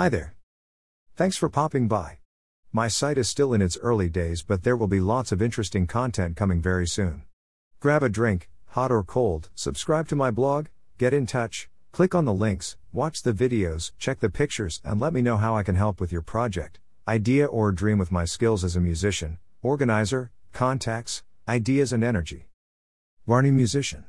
Hi there. Thanks for popping by. My site is still in its early days, but there will be lots of interesting content coming very soon. Grab a drink, hot or cold, subscribe to my blog, get in touch, click on the links, watch the videos, check the pictures, and let me know how I can help with your project, idea, or dream with my skills as a musician, organizer, contacts, ideas, and energy. Barney Musician